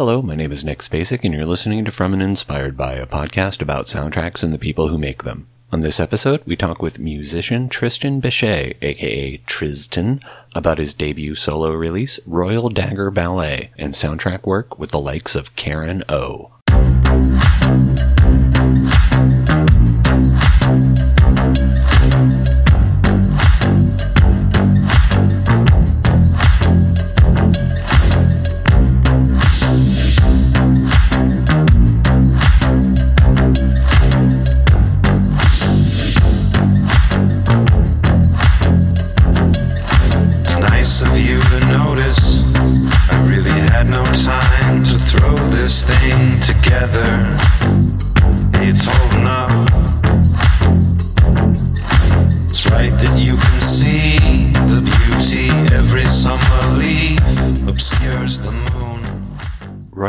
Hello, my name is Nick Spacek, and you're listening to From and Inspired by, a podcast about soundtracks and the people who make them. On this episode, we talk with musician Tristan Bechet, aka Tristan, about his debut solo release, Royal Dagger Ballet, and soundtrack work with the likes of Karen O.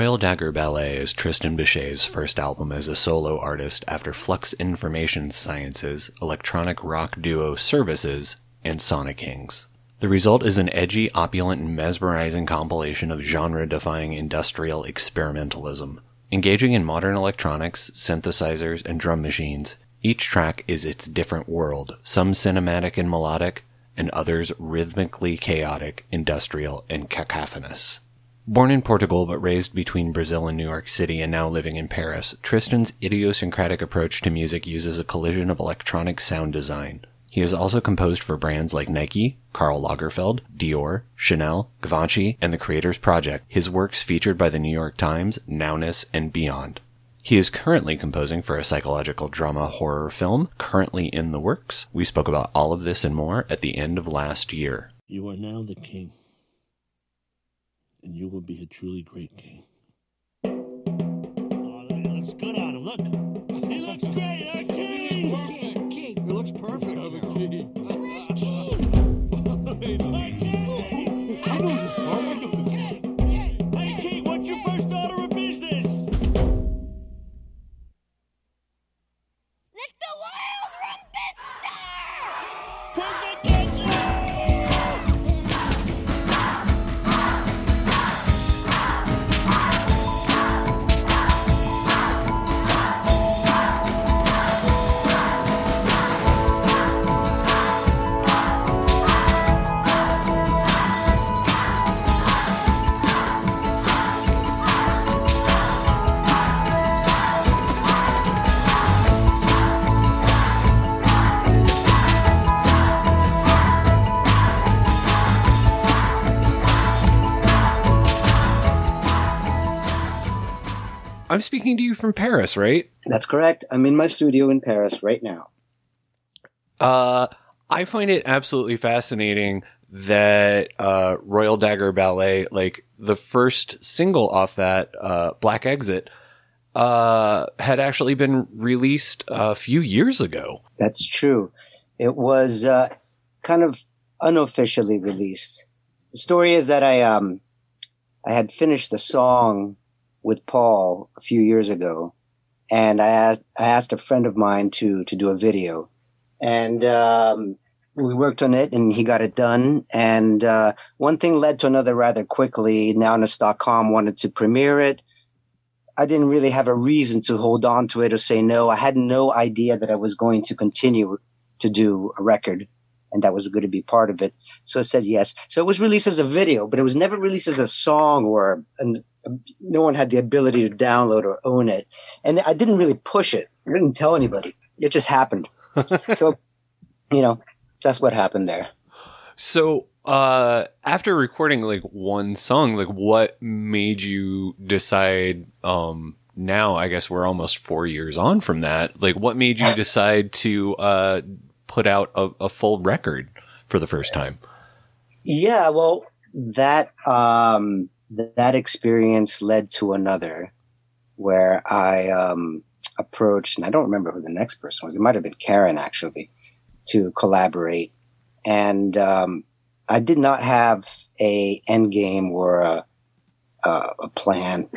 Royal Dagger Ballet is Tristan Bechet's first album as a solo artist after Flux Information Sciences, electronic rock duo Services, and Sonic Kings. The result is an edgy, opulent, and mesmerizing compilation of genre defying industrial experimentalism. Engaging in modern electronics, synthesizers, and drum machines, each track is its different world, some cinematic and melodic, and others rhythmically chaotic, industrial, and cacophonous. Born in Portugal but raised between Brazil and New York City and now living in Paris, Tristan's idiosyncratic approach to music uses a collision of electronic sound design. He has also composed for brands like Nike, Karl Lagerfeld, Dior, Chanel, Givenchy, and the Creators Project, his works featured by the New York Times, Nowness, and beyond. He is currently composing for a psychological drama horror film, currently in the works. We spoke about all of this and more at the end of last year. You are now the king, and you will be a truly great king. Oh, he looks good on him. Look, he looks great. Our king. King, king. It looks perfect. Our now. king. Where's King? I'm speaking to you from Paris, right? That's correct. I'm in my studio in Paris right now. Uh, I find it absolutely fascinating that uh, Royal Dagger Ballet, like the first single off that, uh, Black Exit, uh, had actually been released a few years ago. That's true. It was uh, kind of unofficially released. The story is that I um I had finished the song with Paul a few years ago, and I asked I asked a friend of mine to to do a video, and um, we worked on it, and he got it done. And uh, one thing led to another rather quickly. Nowness.com wanted to premiere it. I didn't really have a reason to hold on to it or say no. I had no idea that I was going to continue to do a record and that was going to be part of it. So I said yes. So it was released as a video, but it was never released as a song or an, no one had the ability to download or own it. And I didn't really push it. I didn't tell anybody. It just happened. so, you know, that's what happened there. So, uh, after recording like one song, like what made you decide, um, now I guess we're almost four years on from that. Like what made you decide to, uh, put out a, a full record for the first time? Yeah, well, that um, that experience led to another, where I um, approached, and I don't remember who the next person was. It might have been Karen actually, to collaborate, and um, I did not have a end game or a a, plan,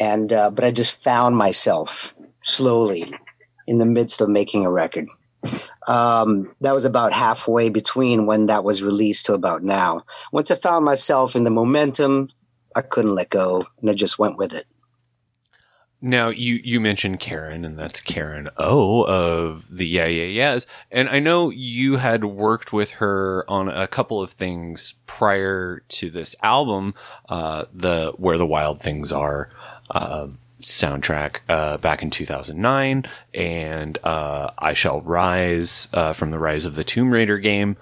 and uh, but I just found myself slowly in the midst of making a record. Um, that was about halfway between when that was released to about now. Once I found myself in the momentum, I couldn't let go, and I just went with it. Now you you mentioned Karen, and that's Karen O of the Yeah Yeah Yeahs, and I know you had worked with her on a couple of things prior to this album, uh, the Where the Wild Things Are. Uh, soundtrack uh, back in 2009 and uh, I Shall Rise uh, from the Rise of the Tomb Raider game.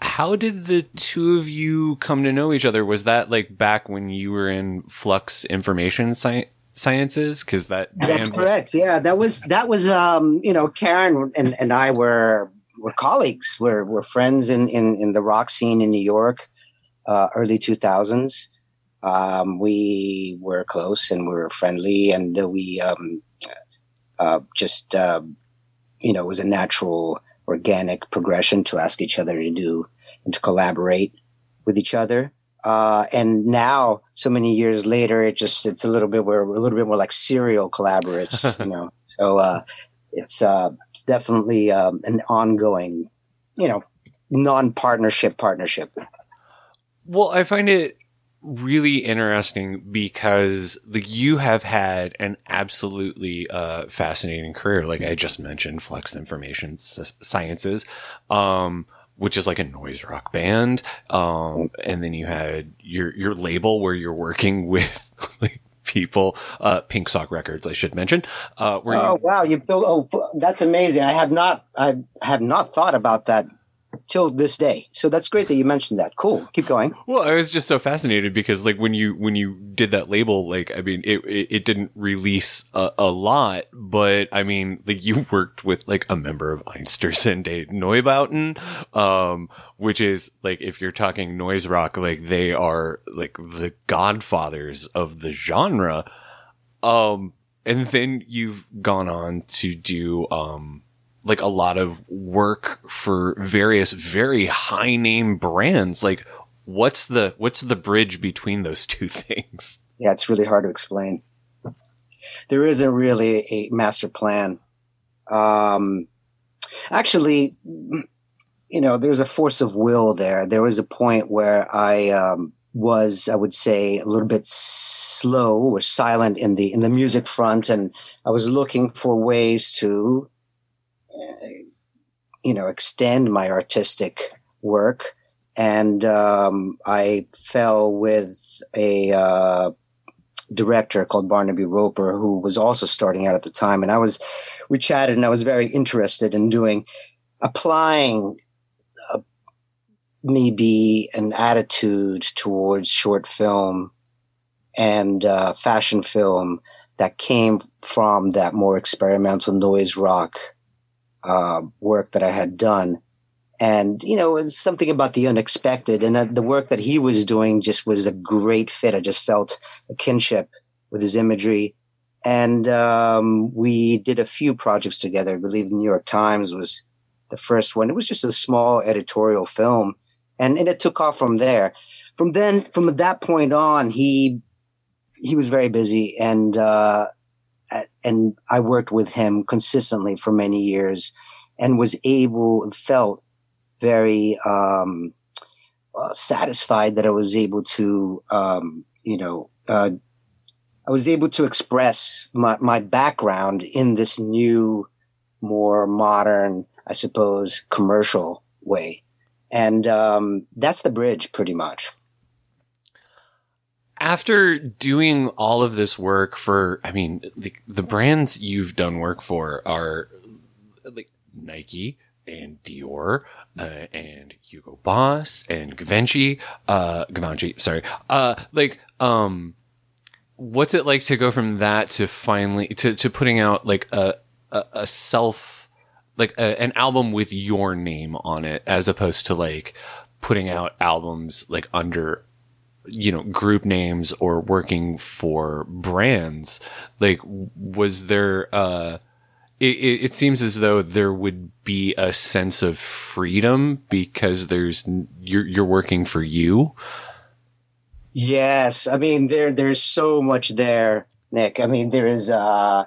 How did the two of you come to know each other? Was that like back when you were in Flux Information Sci- Sciences? Because that That's band was- correct. Yeah, that was that was um, you know Karen and, and I were were colleagues. We're we're friends in, in in the rock scene in New York, uh, early two thousands. Um, we were close and we were friendly, and we um, uh, just uh, you know it was a natural, organic progression to ask each other to do and to collaborate with each other. Uh, and now, so many years later, it just it's a little bit we're a little bit more like serial collaborates, you know. So uh, it's uh, it's definitely um, an ongoing, you know, non-partnership partnership. Well, I find it really interesting because like you have had an absolutely uh, fascinating career. Like I just mentioned, Flux Information S- Sciences, um, which is like a noise rock band, um, and then you had your your label where you're working with like people, uh, Pink Sock Records, I should mention, uh, where Oh you wow, you built. Oh, that's amazing. I have not. I have not thought about that till this day. So that's great that you mentioned that. Cool. Keep going. Well, I was just so fascinated because like when you when you did that label, like I mean, it it, it didn't release a, a lot, but I mean, like you worked with like a member of Einstürzende Neubauten, um, which is like if you're talking noise rock, like they are like the godfathers of the genre. Um, and then you've gone on to do um like a lot of work for various very high name brands. Like what's the what's the bridge between those two things? Yeah, it's really hard to explain. There isn't really a master plan. Um, actually, you know, there's a force of will there. There was a point where I um, was, I would say, a little bit slow or silent in the in the music front, and I was looking for ways to, you know, extend my artistic work. And um, I fell with a uh, director called Barnaby Roper, who was also starting out at the time. And I was, we chatted, and I was very interested in doing, applying uh, maybe an attitude towards short film and uh, fashion film that came from that more experimental noise rock uh, work that I had done. And, you know, it was something about the unexpected. And uh, the work that he was doing just was a great fit. I just felt a kinship with his imagery. And um, we did a few projects together. I believe the New York Times was the first one. It was just a small editorial film. And, and it took off from there. From then, from that point on, he he was very busy, and uh, and I worked with him consistently for many years, and was able felt very um, uh, satisfied that I was able to um, you know uh, I was able to express my my background in this new, more modern, I suppose, commercial way, and um, that's the bridge, pretty much after doing all of this work for, I mean, the, the brands you've done work for are like Nike and Dior, uh, and Hugo Boss and Givenchy, uh, Givenchy, sorry, uh, like, um, what's it like to go from that to finally, to, to putting out like a, a, a self, like a, an album with your name on it as opposed to like putting out albums like under you know, group names or working for brands, like, was there, uh, it, it, seems as though there would be a sense of freedom because there's, you're, you're working for you. Yes. I mean, there, there's so much there, Nick. I mean, there is, uh,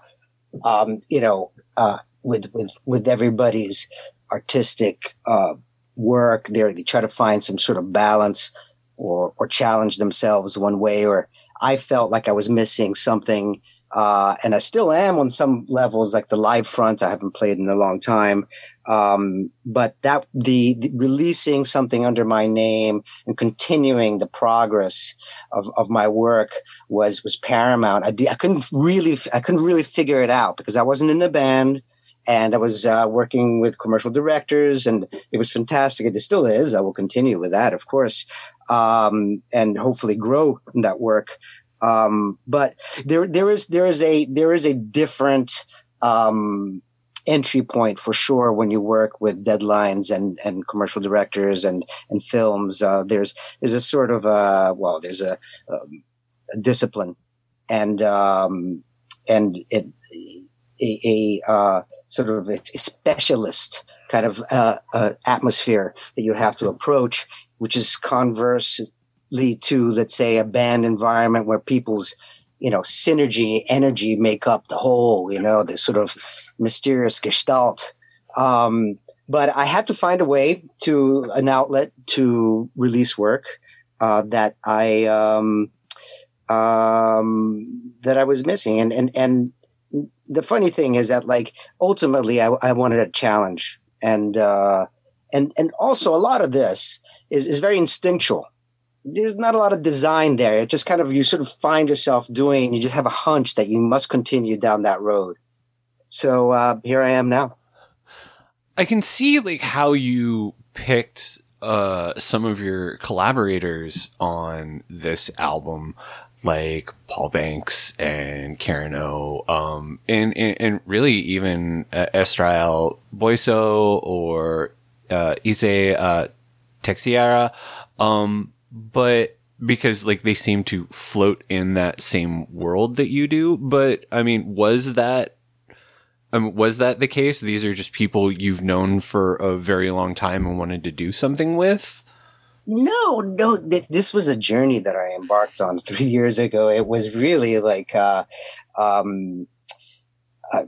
um, you know, uh, with, with, with everybody's artistic, uh, work there, they try to find some sort of balance or or challenge themselves one way or I felt like I was missing something uh, and I still am on some levels, like the live front. I haven't played in a long time, um, but that the, the, releasing something under my name and continuing the progress of, of my work was was paramount. I, I couldn't really I couldn't really figure it out because I wasn't in a band and I was uh, working with commercial directors, and it was fantastic. It still is. I will continue with that, of course, um, and hopefully grow that work. Um, but there, there is, there is a, there is a different, um, entry point for sure when you work with deadlines and, and commercial directors and, and films. Uh, there's, there's a sort of, a, well, there's a, um, a discipline and, um, and it, a, a uh, sort of a specialist kind of uh, uh, atmosphere that you have to approach, which is conversely to, let's say, a band environment where people's, you know, synergy, energy make up the whole, you know, this sort of mysterious gestalt. Um, but I had to find a way to an outlet to release work uh, that I um, um, that I was missing, and and and the funny thing is that like ultimately I, I wanted a challenge, and uh, and and also a lot of this is is very instinctual there's not a lot of design there. It just kind of you sort of find yourself doing. You just have a hunch that you must continue down that road. So uh, here I am now. I can see like how you picked uh, some of your collaborators on this album, like Paul Banks and Karen O, um, and, and, and really even uh, Estrel Boiso or uh, Ise uh, Texiera. Um, but because like they seem to float in that same world that you do. But I mean, was that um, was that the case? These are just people you've known for a very long time and wanted to do something with. No, no. Th- this was a journey that I embarked on three years ago. It was really like, uh, um, uh,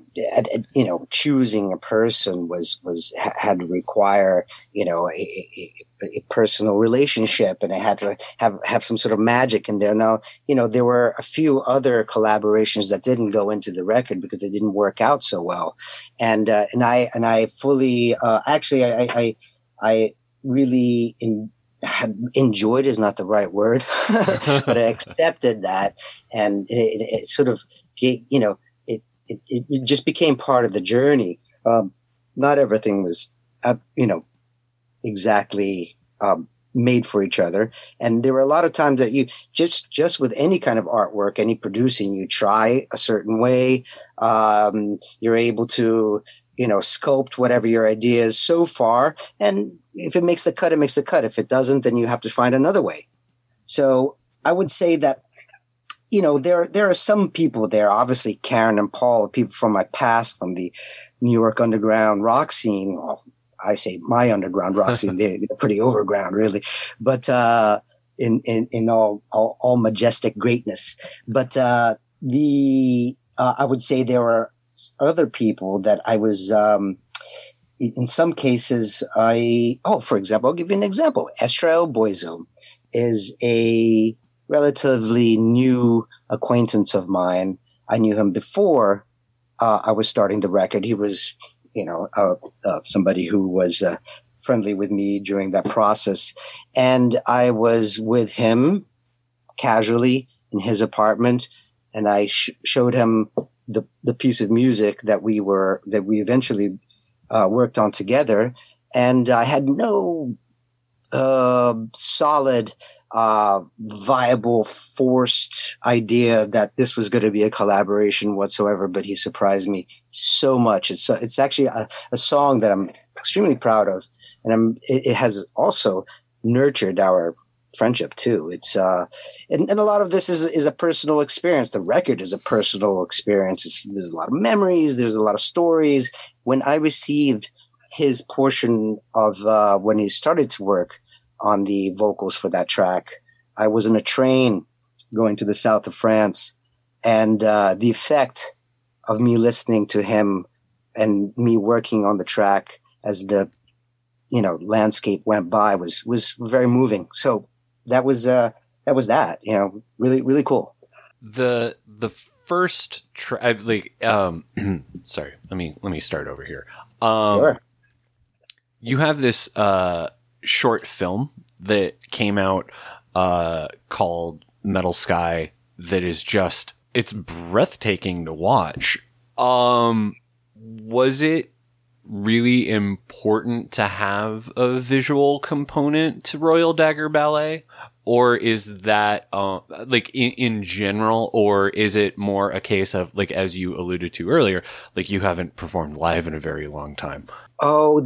you know, choosing a person was was had to require you know a, a, a, personal relationship, and it had to have have some sort of magic in there. Now, you know, there were a few other collaborations that didn't go into the record because they didn't work out so well, and uh, and I and I fully uh, actually I I, I really in, enjoyed is not the right word, but I accepted that, and it, it, it sort of you know it, it, just became part of the journey. Um, not everything was, uh, you know, exactly um, made for each other, and there were a lot of times that you just just with any kind of artwork, any producing, you try a certain way. Um, you're able to, you know, sculpt whatever your idea is so far, and if it makes the cut, it makes the cut. If it doesn't, then you have to find another way. So I would say that you know, there there are some people there. Obviously, Karen and Paul, people from my past, from the New York underground rock scene. Well, I say my underground rock scene. They're, they're pretty overground, really, but uh, in in in all all, all majestic greatness. But uh, the uh, I would say there were other people that I was. Um, in some cases, I oh, for example, I'll give you an example. Estrel Boiso is a relatively new acquaintance of mine. I knew him before uh, I was starting the record. He was, you know, uh, uh, somebody who was uh, friendly with me during that process. And I was with him casually in his apartment and I sh- showed him the, the piece of music that we were, that we eventually uh, worked on together. And I had no uh, solid uh, viable, forced idea that this was going to be a collaboration whatsoever. But he surprised me so much. It's it's actually a, a song that I'm extremely proud of, and I'm it, it, has also nurtured our friendship too. It's uh, and, and a lot of this is is a personal experience. The record is a personal experience. It's, there's a lot of memories. There's a lot of stories. When I received his portion of uh, when he started to work on the vocals for that track. I was in a train going to the south of France, and uh, the effect of me listening to him and me working on the track as the you know landscape went by was was very moving. So that was uh, that was that you know really really cool. the the first tra- like um sorry let me let me start over here um Sure. you have this uh short film that came out uh called metal sky that is just it's breathtaking to watch. Um was it really important to have a visual component to royal dagger ballet or is that uh, like in, in general or is it more a case of like as you alluded to earlier like you haven't performed live in a very long time Oh,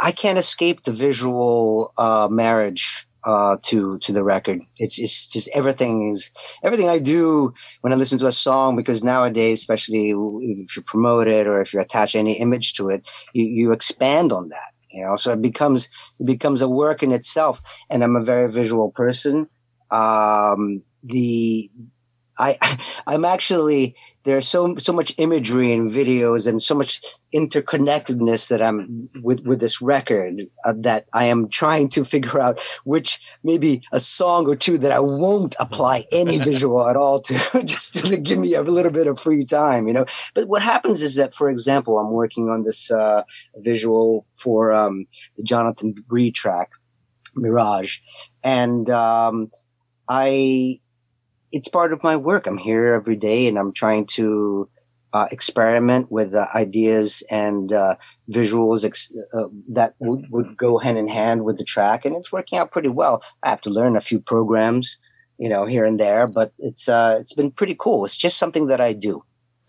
I can't escape the visual uh, marriage uh, to to the record. It's it's just everything is everything I do when I listen to a song because nowadays, especially if you promote it or if you attach any image to it, you, you expand on that. You know, so it becomes it becomes a work in itself. And I'm a very visual person. Um, the I I'm actually there's so so much imagery and videos and so much interconnectedness that I'm with with this record uh, that I am trying to figure out which maybe a song or two that I won't apply any visual at all to just to give me a little bit of free time, you know. But what happens is that, for example, I'm working on this uh, visual for um, the Jonathan Bree track, Mirage, and um, I it's part of my work. I'm here every day and I'm trying to uh, experiment with uh, ideas and uh, visuals ex- uh, that would, would go hand in hand with the track. And it's working out pretty well. I have to learn a few programs, you know, here and there, but it's, uh, it's been pretty cool. It's just something that I do.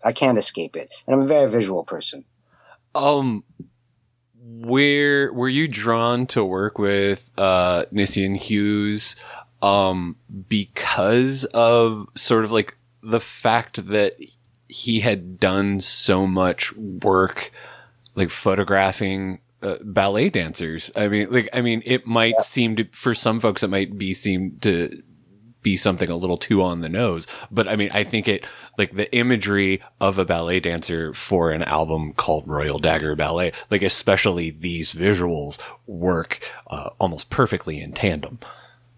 I can't escape it. And I'm a very visual person. um where were you drawn to work with uh Nissian Hughes um because of sort of like the fact that he had done so much work like photographing uh, ballet dancers. I mean like i mean it might seem to for some folks it might be seem to be something a little too on the nose. But i mean i think it like the imagery of a ballet dancer for an album called royal dagger ballet like especially these visuals work uh, almost perfectly in tandem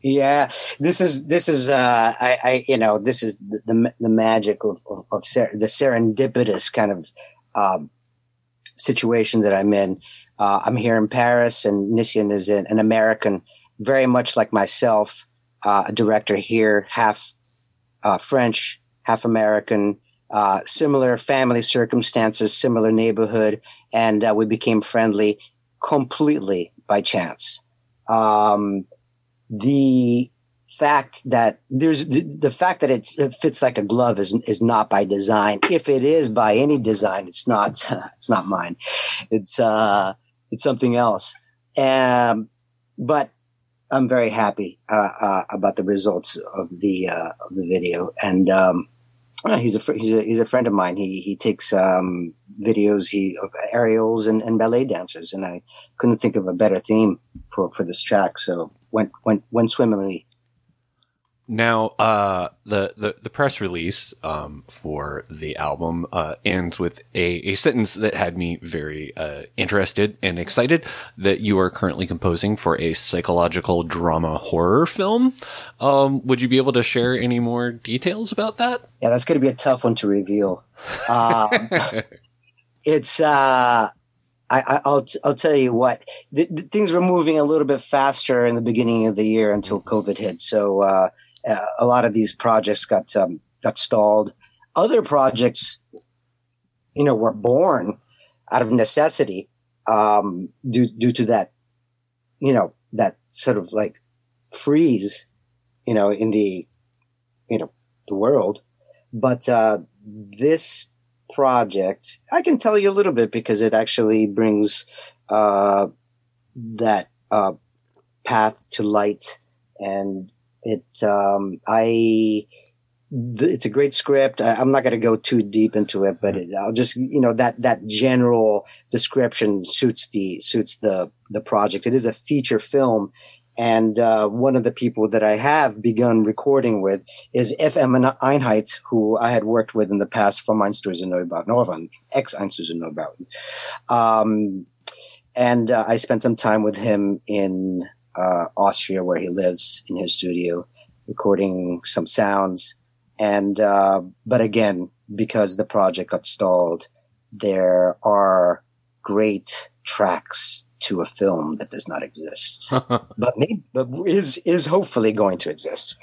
Yeah, this is this is uh, I, I you know this is the the, the magic of of, of ser- the serendipitous kind of um, situation that I'm in. Uh, I'm here in Paris, and Nissian is an, an American, very much like myself, uh, a director here, half uh, French, half American. Uh, similar family circumstances, similar neighborhood, and uh, we became friendly completely by chance. Um, the fact that there's the, the fact that it fits like a glove is is not by design. If it is by any design, it's not it's not mine. It's uh it's something else. Um, but I'm very happy uh, uh, about the results of the uh, of the video, and um, he's a fr- he's a he's a friend of mine. He he takes um, videos he of aerials and, and ballet dancers, and I couldn't think of a better theme for, for this track. So went went went swimmingly. Now, uh, the, the, the press release, um, for the album, uh, ends with a, a sentence that had me very, uh, interested and excited that you are currently composing for a psychological drama horror film. Um, would you be able to share any more details about that? Yeah, that's going to be a tough one to reveal. Um, it's uh, I, I, I'll I'll tell you what. The, the things were moving a little bit faster in the beginning of the year until COVID hit. So uh, uh, a lot of these projects got um, got stalled. Other projects, you know, were born out of necessity um, due due to that, you know, that sort of like freeze, you know, in the, you know, the world. But uh, this project, I can tell you a little bit because it actually brings uh, that uh, path to light, and it. Um, I. th- It's a great script. I, I'm not going to go too deep into it, but it, I'll just you know that that general description suits the suits the the project. It is a feature film, and uh, one of the people that I have begun recording with is F.M. Einheit, who I had worked with in the past from Einstürzende Neubauten, or von ex-Einstürzende Neubauten. Um, and uh, I spent some time with him in uh, Austria, where he lives, in his studio, recording some sounds. and uh, but again, because the project got stalled, there are great tracks to a film that does not exist, but maybe, but is is hopefully going to exist.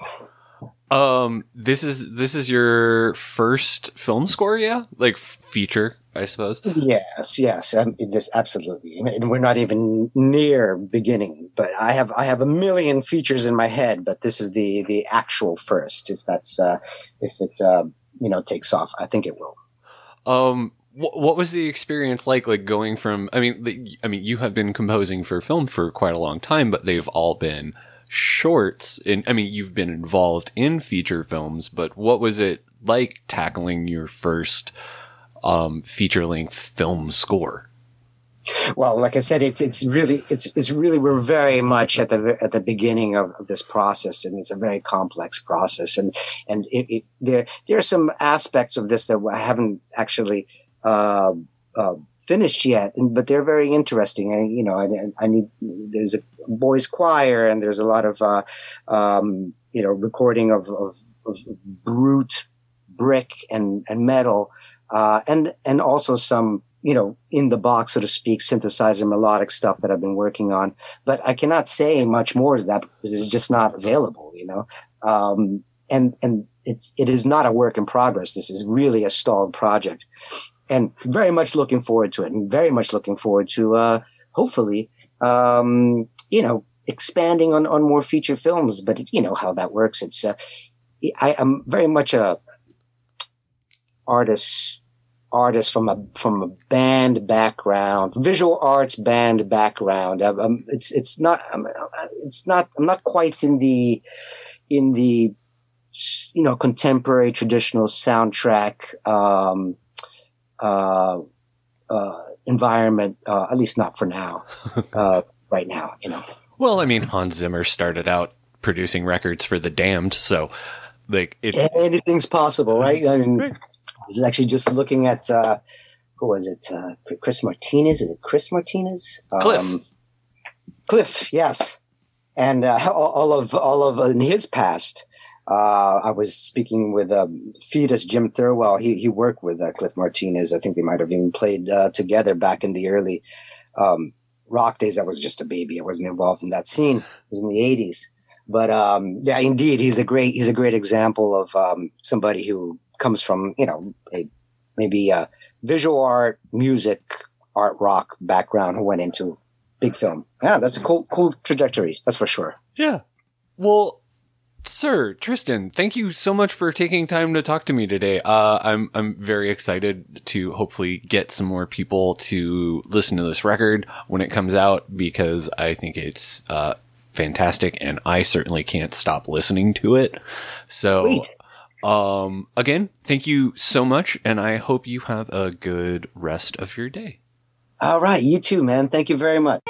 Um, this is this is your first film score, yeah, like feature, I suppose. Yes, yes, um, this absolutely, and we're not even near beginning. But I have I have a million features in my head, but this is the the actual first. If that's uh, if it uh, you know takes off, I think it will. Um, what was the experience like? Like going from, I mean, the, I mean, you have been composing for film for quite a long time, but they've all been shorts. And I mean, you've been involved in feature films, but what was it like tackling your first um, feature length film score? Well, like I said, it's it's really it's it's really we're very much at the at the beginning of, of this process, and it's a very complex process, and and it, it, there there are some aspects of this that I haven't actually uh, uh, finished yet, but they're very interesting. You know, I, I need there's a boys choir, and there's a lot of uh, um, you know recording of, of, of brute brick and and metal, uh, and and also some you know in the box so to speak synthesizer melodic stuff that I've been working on. But I cannot say much more to that because it's just not available. You know, um, and and it's it is not a work in progress. This is really a stalled project and very much looking forward to it and very much looking forward to uh, hopefully um, you know expanding on, on more feature films. But you know how that works it's uh, I, am very much a artist artist from a from a band background visual arts band background. Um, it's it's not um, it's not I'm not quite in the in the you know contemporary traditional soundtrack um, uh, uh, environment, uh, at least not for now, uh, right now, you know. Well, I mean, Hans Zimmer started out producing records for the Damned, so like it, anything's possible, right? I mean, I was actually just looking at uh, who was it? Uh, Chris Martinez? Is it Chris Martinez? Cliff. Um, Cliff, yes, and uh, all, all of all of in his past, uh, I was speaking with um, Foetus Jim Thirlwell. He he worked with uh, Cliff Martinez. I think they might have even played uh, together back in the early um, rock days. I was just a baby. I wasn't involved in that scene. It was in the eighties. But um, yeah, indeed, he's a great he's a great example of um, somebody who comes from you know a, maybe a visual art, music, art rock background who went into big film. Yeah, that's a cool cool trajectory. That's for sure. Yeah. Well, Sir Tristan, thank you so much for taking time to talk to me today. Uh, I'm I'm very excited to hopefully get some more people to listen to this record when it comes out because I think it's uh, fantastic, and I certainly can't stop listening to it. So, um, again, thank you so much, and I hope you have a good rest of your day. All right, you too, man. Thank you very much.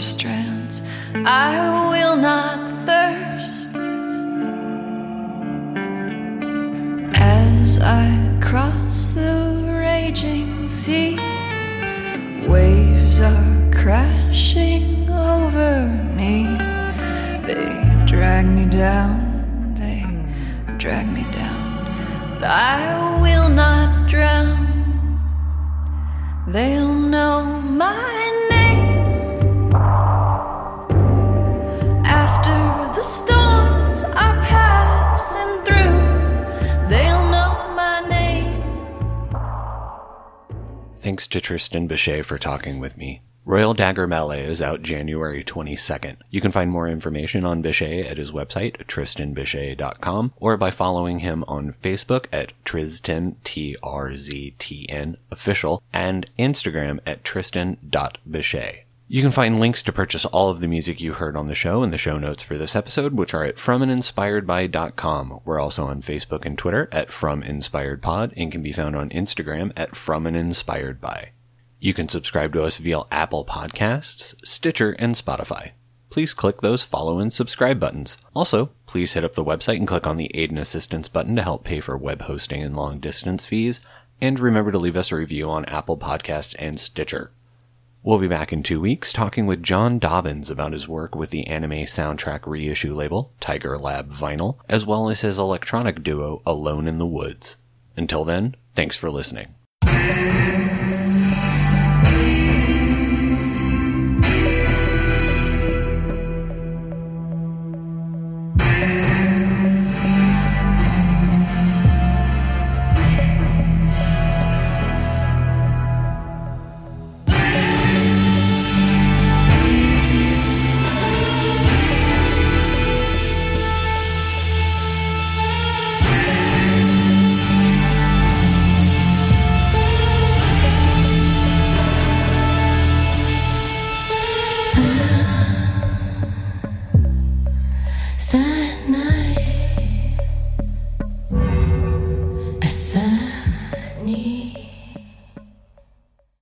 Strands. I will not thirst. As I cross the raging sea, waves are crashing over me. They drag me down, they drag me down. But I will not drown. They'll know my Thanks to Tristan Bechet for talking with me. Royal Dagger Ballet is out January 22nd. You can find more information on Bechet at his website, tristanbechet.com, or by following him on Facebook at Tristan, T-R-Z-T-N official, and Instagram at tristan.bechet. You can find links to purchase all of the music you heard on the show in the show notes for this episode, which are at fromaninspiredby.com. We're also on Facebook and Twitter at FromInspiredPod and can be found on Instagram at FromAnInspiredBy. You can subscribe to us via Apple Podcasts, Stitcher, and Spotify. Please click those follow and subscribe buttons. Also, please hit up the website and click on the Aid and Assistance button to help pay for web hosting and long distance fees. And remember to leave us a review on Apple Podcasts and Stitcher. We'll be back in two weeks talking with John Dobbins about his work with the anime soundtrack reissue label, Tiger Lab Vinyl, as well as his electronic duo, Alone in the Woods. Until then, thanks for listening.